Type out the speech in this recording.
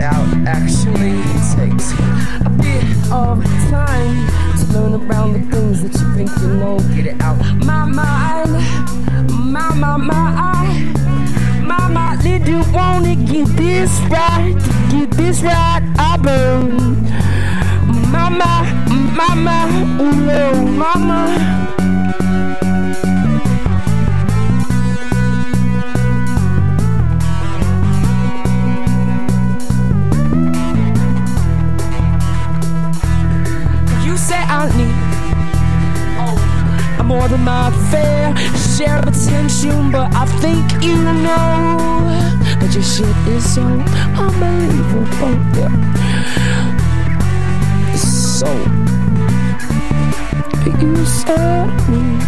out actually takes a bit of time to learn around the things that you think you know. Get it out. My mind, my, my, my, my, my, did you wanna get this right? Get this right, I burn. Mama, mama, ooh, mama. more than my fair share of attention, but I think you know that your shit is so unbelievable. Yeah. So you said me.